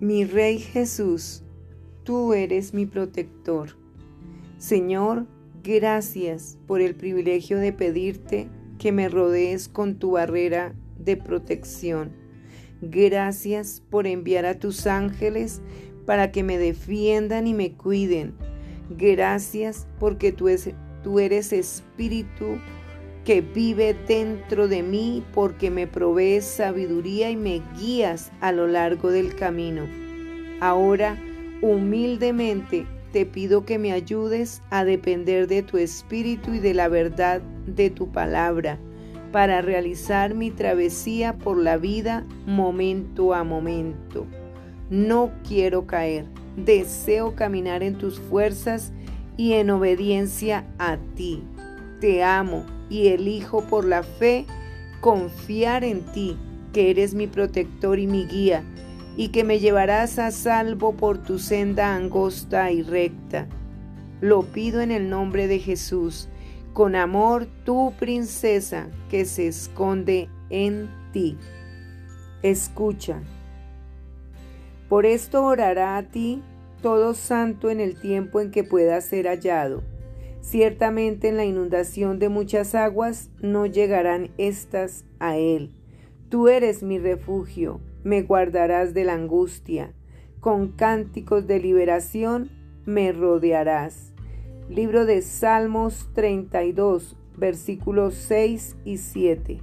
Mi Rey Jesús, tú eres mi protector. Señor, gracias por el privilegio de pedirte que me rodees con tu barrera de protección. Gracias por enviar a tus ángeles para que me defiendan y me cuiden. Gracias porque tú, tú eres espíritu que vive dentro de mí porque me provees sabiduría y me guías a lo largo del camino. Ahora, humildemente, te pido que me ayudes a depender de tu espíritu y de la verdad de tu palabra para realizar mi travesía por la vida momento a momento. No quiero caer, deseo caminar en tus fuerzas y en obediencia a ti. Te amo y elijo por la fe confiar en ti, que eres mi protector y mi guía, y que me llevarás a salvo por tu senda angosta y recta. Lo pido en el nombre de Jesús, con amor tu princesa que se esconde en ti. Escucha. Por esto orará a ti todo santo en el tiempo en que pueda ser hallado Ciertamente en la inundación de muchas aguas no llegarán éstas a él. Tú eres mi refugio, me guardarás de la angustia. Con cánticos de liberación me rodearás. Libro de Salmos 32, versículos 6 y 7.